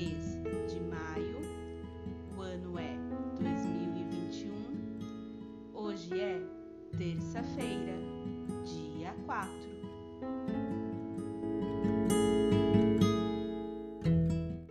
mês de maio. O ano é 2021. Hoje é terça-feira.